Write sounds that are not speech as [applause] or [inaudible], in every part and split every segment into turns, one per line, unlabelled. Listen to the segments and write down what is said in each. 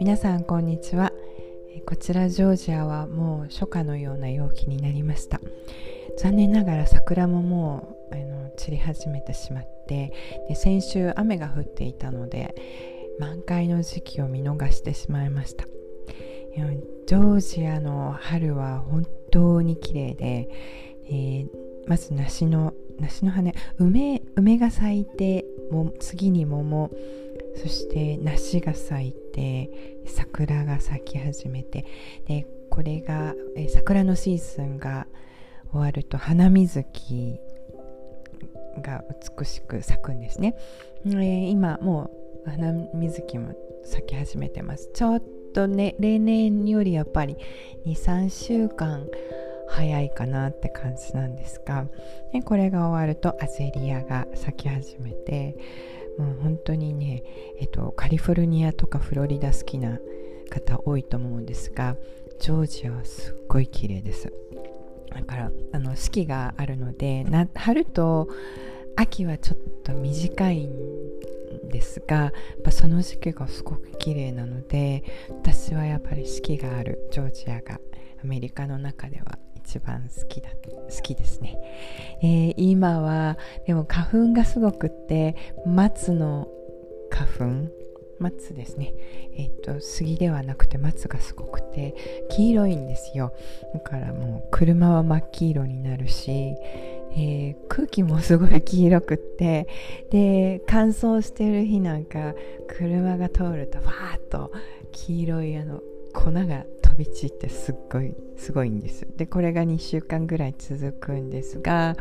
皆さんこんにちは。こちらジョージアはもう初夏のような陽気になりました。残念ながら桜ももうあの散り始めてしまってで先週雨が降っていたので満開の時期を見逃してしまいました。ジョージアの春は本当に綺麗で、えー、まず梨の梨の羽梅梅が咲いても次に桃そして梨が咲いて桜が咲き始めてでこれがえ桜のシーズンが終わると花水木が美しく咲くんですね、えー、今もう花水木も咲き始めてます。ちょっとね例年よりやっぱり23週間早いかなって感じなんですがでこれが終わるとアゼリアが咲き始めてもう本当にね、えっと、カリフォルニアとかフロリダ好きな方多いと思うんですがジョージアはすっごい綺麗です。だからあの四季があるのでな春と秋はちょっと短いんですがやっぱその時期がすごく綺麗なので私はやっぱり四季があるジョージアがアメリカの中では一番好きだ好きですね、えー、今はでも花粉がすごくって松の花粉？松ですね。えっ、と杉ではなくて松がすごくて黄色いんですよ。だからもう車は真っ黄色になるしえー、空気もすごい黄色くってで乾燥してる日なんか車が通るとわーっと黄色いあの粉がび散ってすっごいすごいんですでこれが2週間ぐらい続くんですが、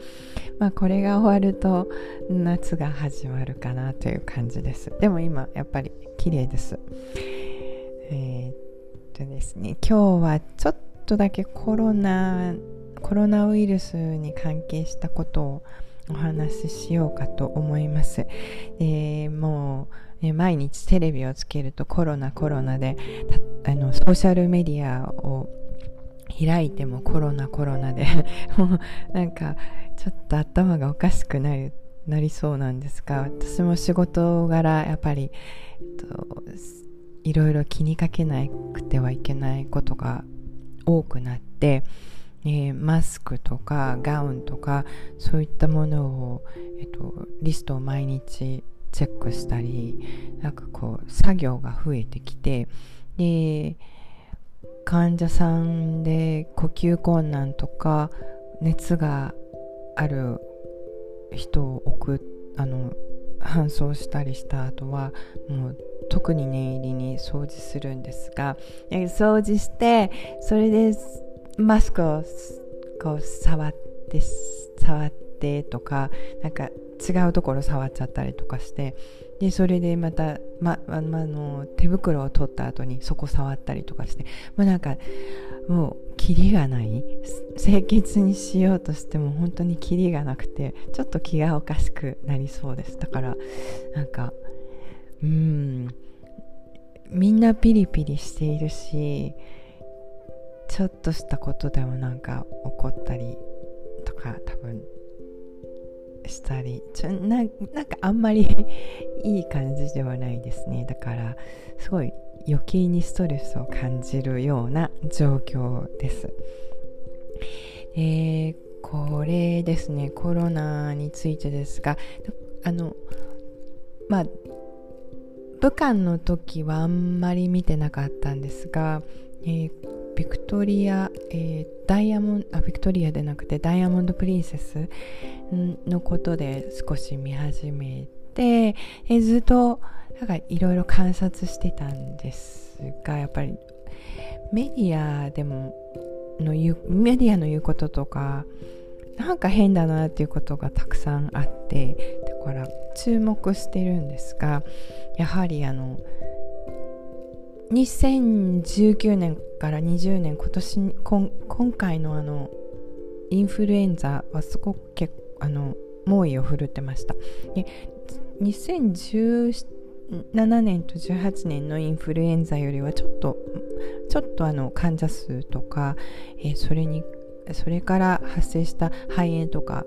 まあ、これが終わると夏が始まるかなという感じです。でも今やっぱり綺麗です。えー、っとですね今日はちょっとだけコロナコロナウイルスに関係したことをお話ししようかと思います。えー、もう、毎日テレビをつけるとコロナコロナであのソーシャルメディアを開いてもコロナコロナで [laughs] もうなんかちょっと頭がおかしくなるなりそうなんですが私も仕事柄やっぱり、えっと、いろいろ気にかけなくてはいけないことが多くなって、えー、マスクとかガウンとかそういったものを、えっと、リストを毎日チェックしたりなんかこう作業が増えてきてで患者さんで呼吸困難とか熱がある人を送あの搬送したりした後はもう特に念入りに掃除するんですが掃除してそれでマスクをこう触って触ってとかなんか違うところ触っちゃったりとかしてでそれでまた、まま、まの手袋を取った後にそこ触ったりとかしてもうなんかもうキリがない。清潔にしようとしても本当にキリがなくてちょっと気がおかしくなりそうです。だからなんかうんみんなピリピリしているしちょっとしたことでもなんか怒ったりとか多分したりちょななんかあんまりいい感じではないですねだからすごい余計にストレスを感じるような状況です。えー、これですねコロナについてですがあのまあ武漢の時はあんまり見てなかったんですが、えー、ビクトリア、えー、ダイヤモンあビクトリアでなくてダイヤモンド・プリンセスのことで少し見始めて、えー、ずっとなんかいろいろ観察してたんですがやっぱりメディアでもの言うメディアの言うこととかなんか変だなっていうことがたくさんあってだから注目してるんですがやはりあの2019年から20年今年今回のあのインフルエンザはすごくあの猛威を振るってました。で2017年と18年のインフルエンザよりはちょっとちょっとあの患者数とか、えー、それにそれから発生した肺炎とか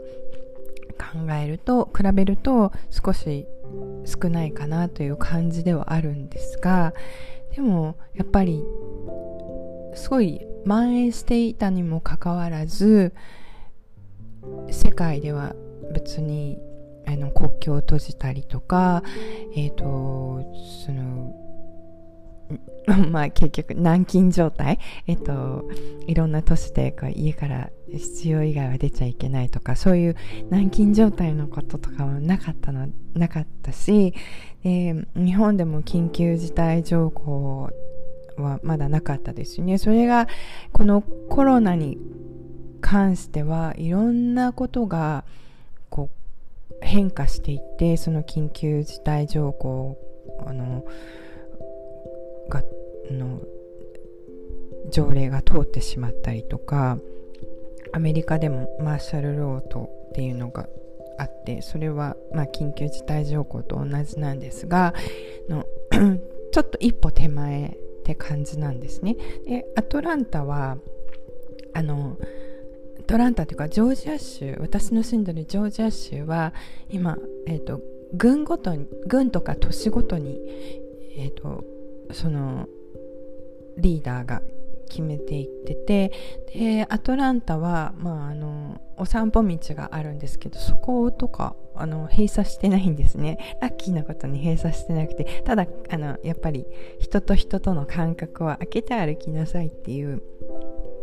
考えると比べると少し少ないかなという感じではあるんですがでもやっぱりすごい蔓延していたにもかかわらず世界では別にあの国境を閉じたりとかえっ、ー、とその [laughs] まあ結局軟禁状態。えっ、といろんな都市でこう家から必要以外は出ちゃいけないとかそういう軟禁状態のこととかはなかったのなかったし、え、日本でも緊急事態条項はまだなかったですね。それがこのコロナに関してはいろんなことがこう変化していってその緊急事態条項条例が通ってしまったりとかアメリカでもマーシャルロートっていうのがあってそれはまあ緊急事態条項と同じなんですがの [clears throat] ちょっと一歩手前って感じなんですね。でアトランタはあのアトランタというかジョージア州私の住んでるジョージア州は今、えーと、郡ごとに郡とか都市ごとに、えーとそのリーダーが決めていっててでアトランタは、まあ、あのお散歩道があるんですけどそことかあの閉鎖してないんですね。[laughs] ラッキーなことに閉鎖してなくてただあのやっぱり人と人との間隔は開けて歩きなさいっていう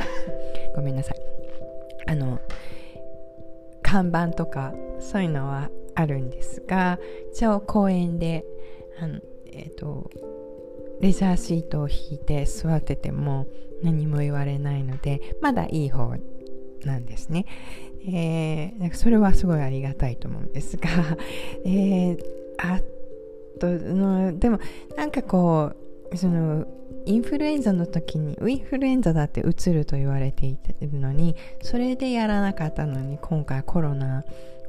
[laughs] ごめんなさい。あの看板とかそういうのはあるんですが一応公園であのえっ、ー、とレジャーシートを引いて座ってても何も言われないのでまだいい方なんですね。えー、なんかそれはすごいありがたいと思うんですが、[laughs] えー、あとのでもなんかこうそのインフルエンザの時にウインフルエンザだってうつると言われているのにそれでやらなかったのに今回コロナ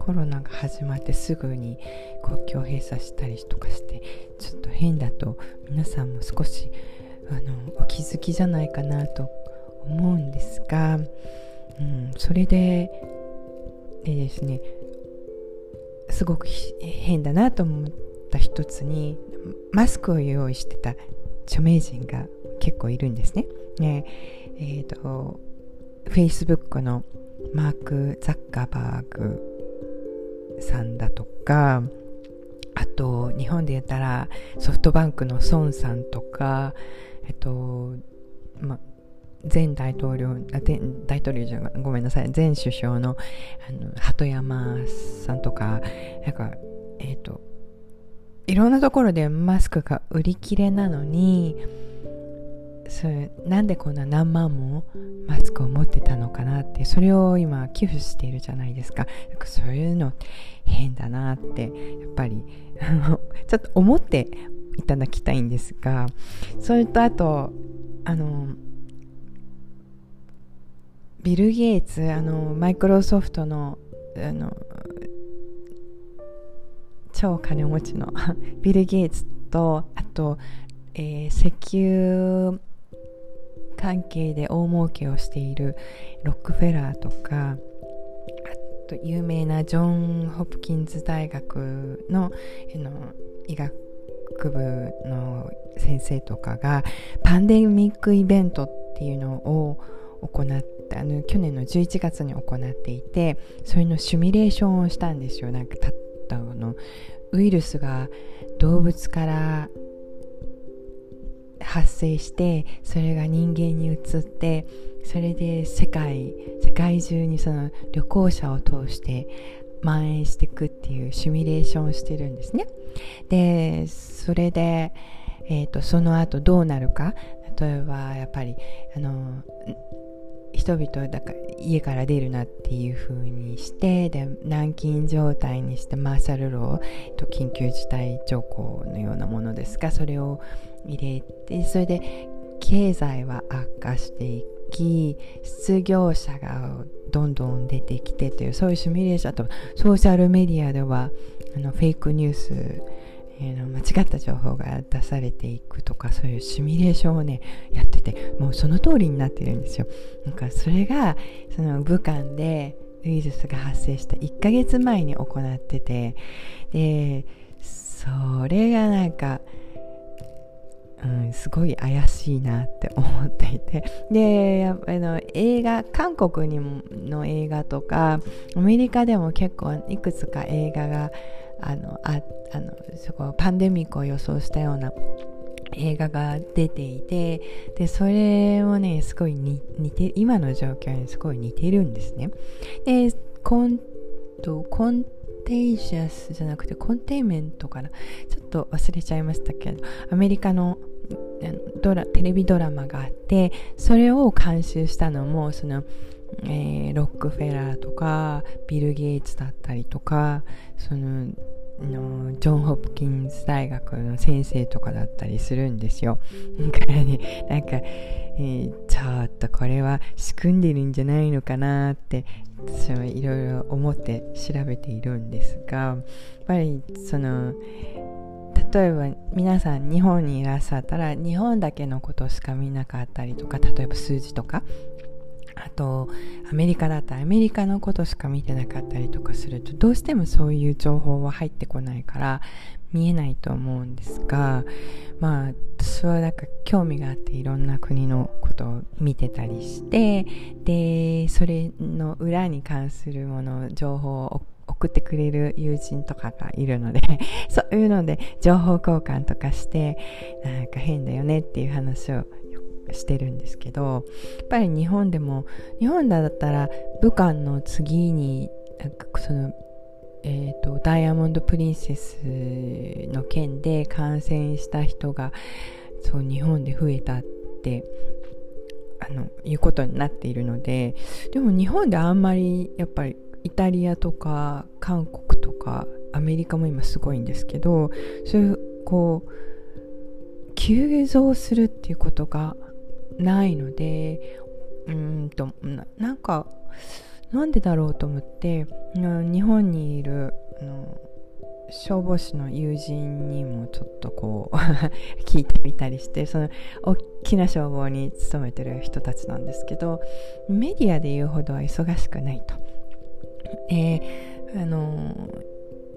コロナが始まってすぐに国境閉鎖したりとかしてちょっと変だと皆さんも少しあのお気づきじゃないかなと思うんですが、うん、それででですねすごく変だなと思った一つにマスクを用意してた著名人が結構いるんですね。ねえーと、と Facebook のマーク・ザッカーバーグさんだとかあと日本で言ったらソフトバンクの孫さんとかえっとま前大統領大統領じゃごめんなさい前首相のあの鳩山さんとかなんかえっ、といろんなところでマスクが売り切れなのにそれなんでこんな何万もマスクを持ってたのかなってそれを今寄付しているじゃないですか。なんかそういうの変だなってやっぱり [laughs] ちょっと思っていただきたいんですがそれとあとあのビル・ゲイツあのマイクロソフトのあの超金持ちの [laughs] ビル・ゲイツとあと、えー、石油関係で大儲けをしているロックフェラーとかあと有名なジョン・ホプキンズ大学のの医学部の先生とかがパンデミックイベントっていうのを行ってあの去年の11月に行っていてそれのシミュレーションをしたんですよ。なんかたったのウイルスが動物から発生してそれが人間に移ってそれで世界世界中にその旅行者を通して蔓延していくっていうシミュレーションをしてるんですね。でそれで、えーと、その後どうなるか。例えばやっぱりあの人々だから家から出るなっていう風にしてで軟禁状態にしてマーシャルローと緊急事態条項のようなものですがそれを入れてそれで経済は悪化していき失業者がどんどん出てきてというそういうシミュレーションとソーシャルメディアではあのフェイクニュース間違った情報が出されていくとかそういうシミュレーションをねやっててもうその通りになってるんですよ。なんかそれがその武漢でウイルスが発生した1ヶ月前に行っててでそれがなんか、うん、すごい怪しいなって思っていて。でやっぱりの映画韓国にもの映画とかアメリカでも結構いくつか映画があのああのそこパンデミックを予想したような映画が出ていてでそれもねすごい似て今の状況にすごい似てるんですね。でコンとコンテイジャスじゃなくてコンテイメントかな。ちょっと忘れちゃいましたけどアメリカのドラテレビドラマがあってそれを監修したのもその、えー、ロックフェラーとかビル・ゲイツだったりとかそののジョン・ホプキンス大学の先生とかだったりするんですよ。[laughs] だからね、なんか、えー、ちょっとこれは仕組んでるんじゃないのかなって私はいろいろ思って調べているんですが、やっぱりその、例えば皆さん日本にいらっしゃったら日本だけのことしか見なかったりとか例えば数字とかあとアメリカだったらアメリカのことしか見てなかったりとかするとどうしてもそういう情報は入ってこないから見えないと思うんですがまあ私はなんか興味があっていろんな国のことを見てたりしてでそれの裏に関するもの情報を送ってくれる友人とかがいるので [laughs] そういうので情報交換とかしてなんか変だよねっていう話をしてるんですけどやっぱり日本でも日本だったら武漢の次になんかそのえーと、ダイヤモンド・プリンセスの件で感染した人がそう日本で増えたってあのいうことになっているのででも日本であんまりやっぱりイタリアとか韓国とかアメリカも今すごいんですけどそういうこう急増するっていうことがないのでうんとなんかなんでだろうと思って日本にいる消防士の友人にもちょっとこう [laughs] 聞いてみたりしてその大きな消防に勤めてる人たちなんですけどメディアで言うほどは忙しくないと。であの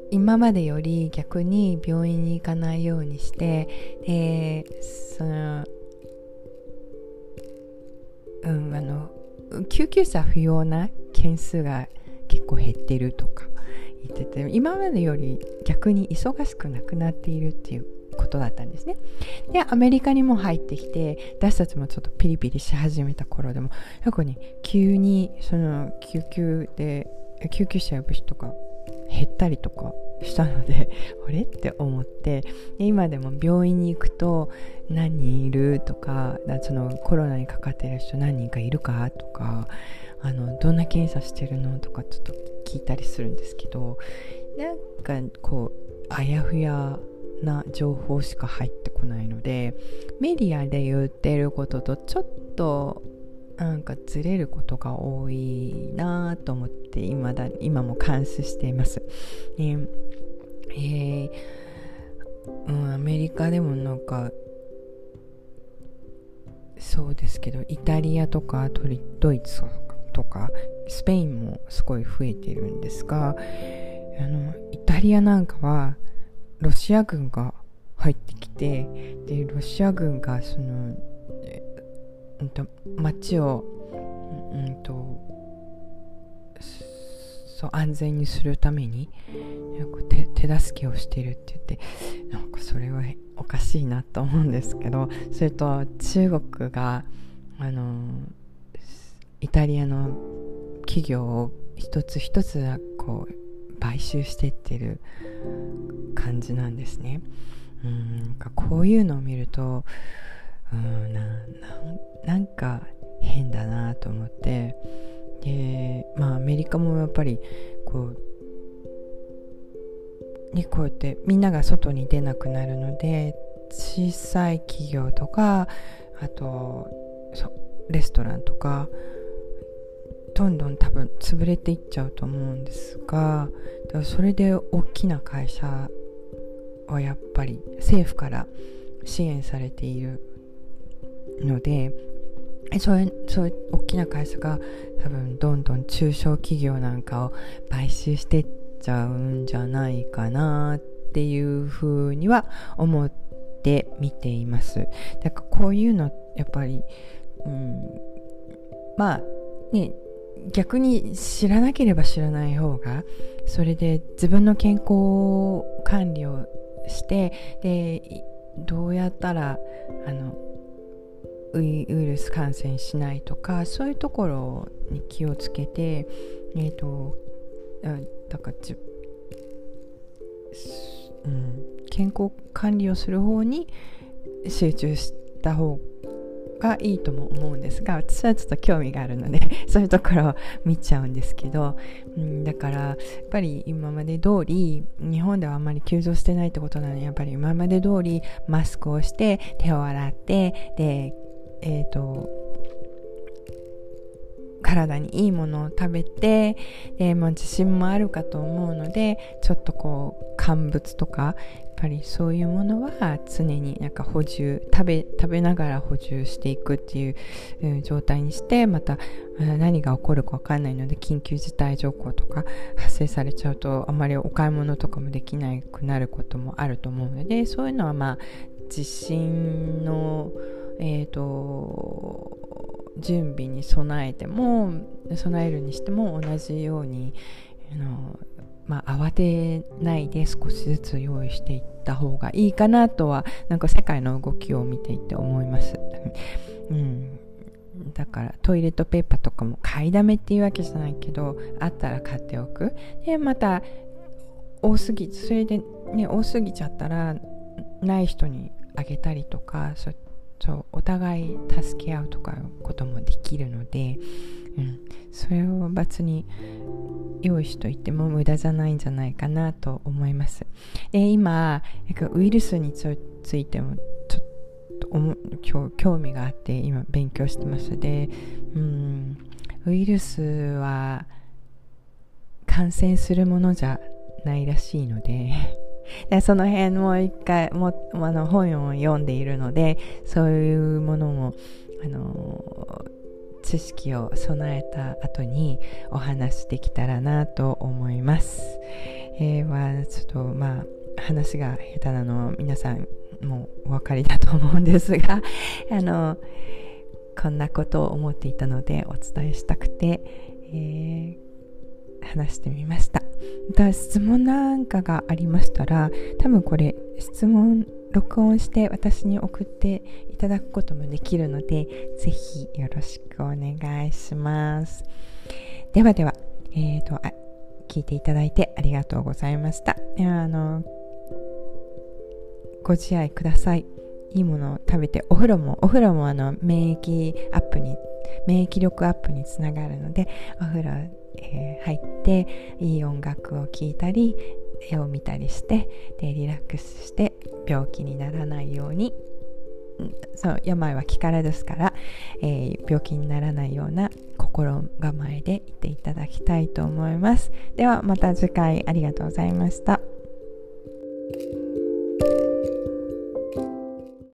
今までより逆に病院に行かないようにしてでそのうんあの救急車不要な件数が結構減ってるとか言ってて今までより逆に忙しくなくなっているっていうことだったんですね。でアメリカにも入ってきて私たちもちょっとピリピリし始めた頃でもなんかね急にその救急で救急車呼ぶ人が減ったりとかしたので [laughs] あれ？って思って今でも病院に行くと何人いるとかそのコロナにかかってる人何人かいるかとかあのどんな検査してるのとかちょっと聞いたりするんですけどなんかこうあやふやな情報しか入ってこないのでメディアで言ってることとちょっとなんかずれることが多いなと思って今だ今も監視しています。ねえー、うん、アメリカでもなんかそうですけどイタリアとかドイツとかスペインもすごい増えてるんですがあのイタリアなんかはロシア軍が入ってきてでロシア軍がそのうんと、街を、うんと、そう安全にするために手手助けをしているって言ってなんかそれはおかしいなと思うんですけどそれと中国があのイタリアの企業を一つ一つこう買収していってる感じなんですね。うんこういうのを見るとうんななんか変だなと思って。でまあアメリカもやっぱりこうにこうやってみんなが外に出なくなるので小さい企業とかあとレストランとかどんどん多分潰れていっちゃうと思うんですがだからそれで大きな会社はやっぱり政府から支援されているのでそういうそういう大きな会社が多分どんどん中小企業なんかを買収してっちゃうんじゃないかなっていうふうには思って見ています。だからこういうのやっぱり、うん、まあね逆に知らなければ知らない方がそれで自分の健康管理をしてでどうやったらあのウイルス感染しないとかそういうところに気をつけて、えーと、だからじ、うん、健康管理をする方に集中した方がいいとも思うんですが私はちょっと興味があるので [laughs] そういうところを見ちゃうんですけど、うん、だからやっぱり今まで通り日本ではあんまり急増してないってことなのでやっぱり今まで通りマスクをして手を洗ってでえっ、ー、と体にいいものを食べてで、まあ、自信もあるかと思うのでちょっとこう乾物とかやっぱりそういうものは常になんか補充食べ食べながら補充していくっていう、うん、状態にしてまた何が起こるか分かんないので緊急事態条項とか発生されちゃうとあまりお買い物とかもできなくなることもあると思うのでそういうのはまあ地震のえ、ー、と準備に備えても備えるにしても同じようにあのまあ、慌てないで少しずつ用意していった方がいいかなとはなんか世界の動きを見ていて思います。[laughs] うん、だからトイレットペーパーとかも買いだめっていうわけじゃないけどあったら買っておくでまた多すぎそれでね多すぎちゃったらない人にあげたりとかそうそうお互い助け合うとかこともできるので、うん、それを別に用意しといても無駄じゃないんじゃないかなと思います。で今ウイルスについてもちょっと興味があって今勉強してます。で、うん、ウイルスは感染するものじゃないらしいのででその辺もう一回もあの本を読んでいるのでそういうものもあの知識を備えた後にお話できたらなと思います。えー、はちょっとまあ話が下手なの皆さんもうお分かりだと思うんですが [laughs] あのこんなことを思っていたのでお伝えしたくて、えー、話してみました。また質問なんかがありましたら多分これ質問録音して私に送っていただくこともできるのでぜひよろしくお願いします。ではでは、えーと、あ聞いていただいてありがとうございました。あのご自愛ください。いいものを食べてお風呂もお風呂もあの免疫アップに免疫力アップにつながるのでお風呂、え、入っていい音楽を聴いたり絵を見たりしてでリラックスして病気にならないように。そう病は気からですから、えー、病気にならないような心構えでいていただきたいと思います。ではまた次回ありがとうございました。